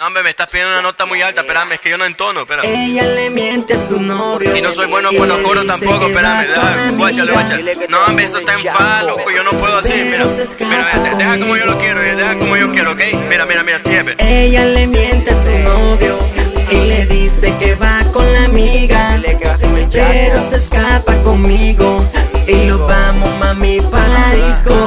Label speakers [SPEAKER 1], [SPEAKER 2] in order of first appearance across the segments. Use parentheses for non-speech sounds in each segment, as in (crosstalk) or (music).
[SPEAKER 1] No, hombre, me estás pidiendo una nota muy alta, espérame, es que yo no entono, espérame.
[SPEAKER 2] Ella le miente a su novio.
[SPEAKER 1] Y no soy bueno con los coros tampoco, espérame, déjame, guáchale, guáchale. No, hombre, eso está en fa, loco, yo no puedo así, mira. Mira, deja como yo lo quiero, deja como yo quiero, ¿ok? Mira, mira, mira, siempre.
[SPEAKER 2] Ella le miente a su novio y le dice que va con la amiga, pero se escapa conmigo y lo vamos, mami, pa' la disco.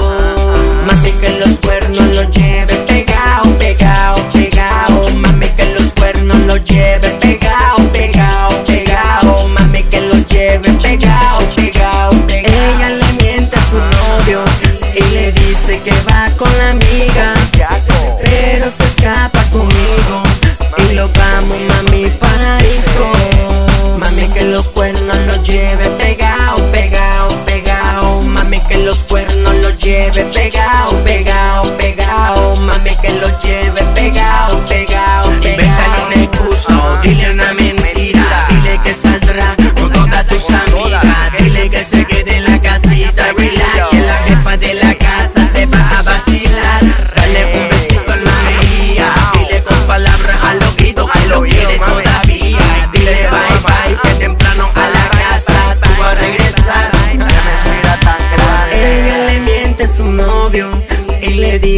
[SPEAKER 2] Lleve pegado,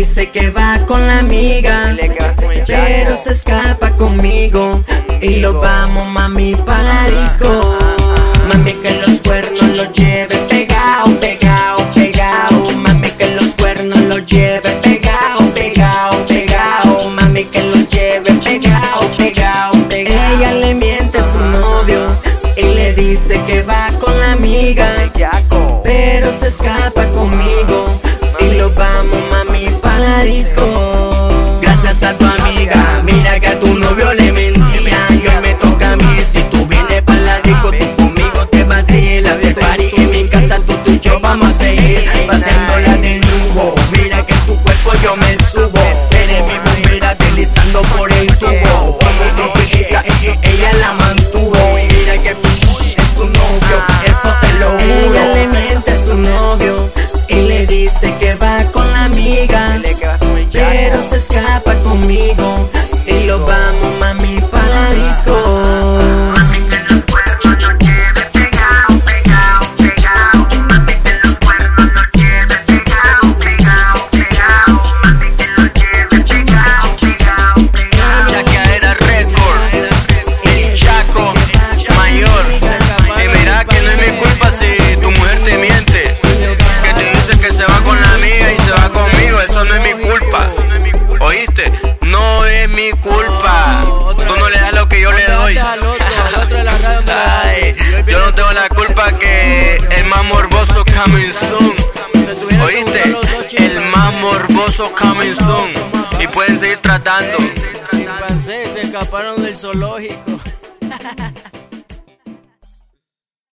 [SPEAKER 2] dice que va con la amiga, pero se escapa conmigo y lo vamos, mami, pa' la disco. Mami, que los cuernos los lleve pegado, pegado, pegado. Mami, que los cuernos los lleve pegado, pegado, pegado. Mami, que los lleve pegado, pegado, pegado. Ella le miente a su novio y le dice que va con la amiga pero se escapa
[SPEAKER 3] yo me subo. Eres mi bombera deslizando por el
[SPEAKER 1] famosos coming soon. Y pueden seguir tratando.
[SPEAKER 4] Chimpancés se escaparon del zoológico. (laughs)